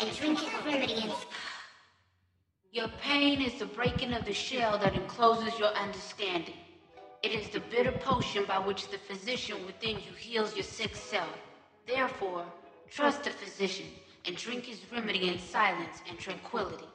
And drink Your pain is the breaking of the shell that encloses your understanding. It is the bitter potion by which the physician within you heals your sick self. Therefore, trust the physician and drink his remedy in silence and tranquility.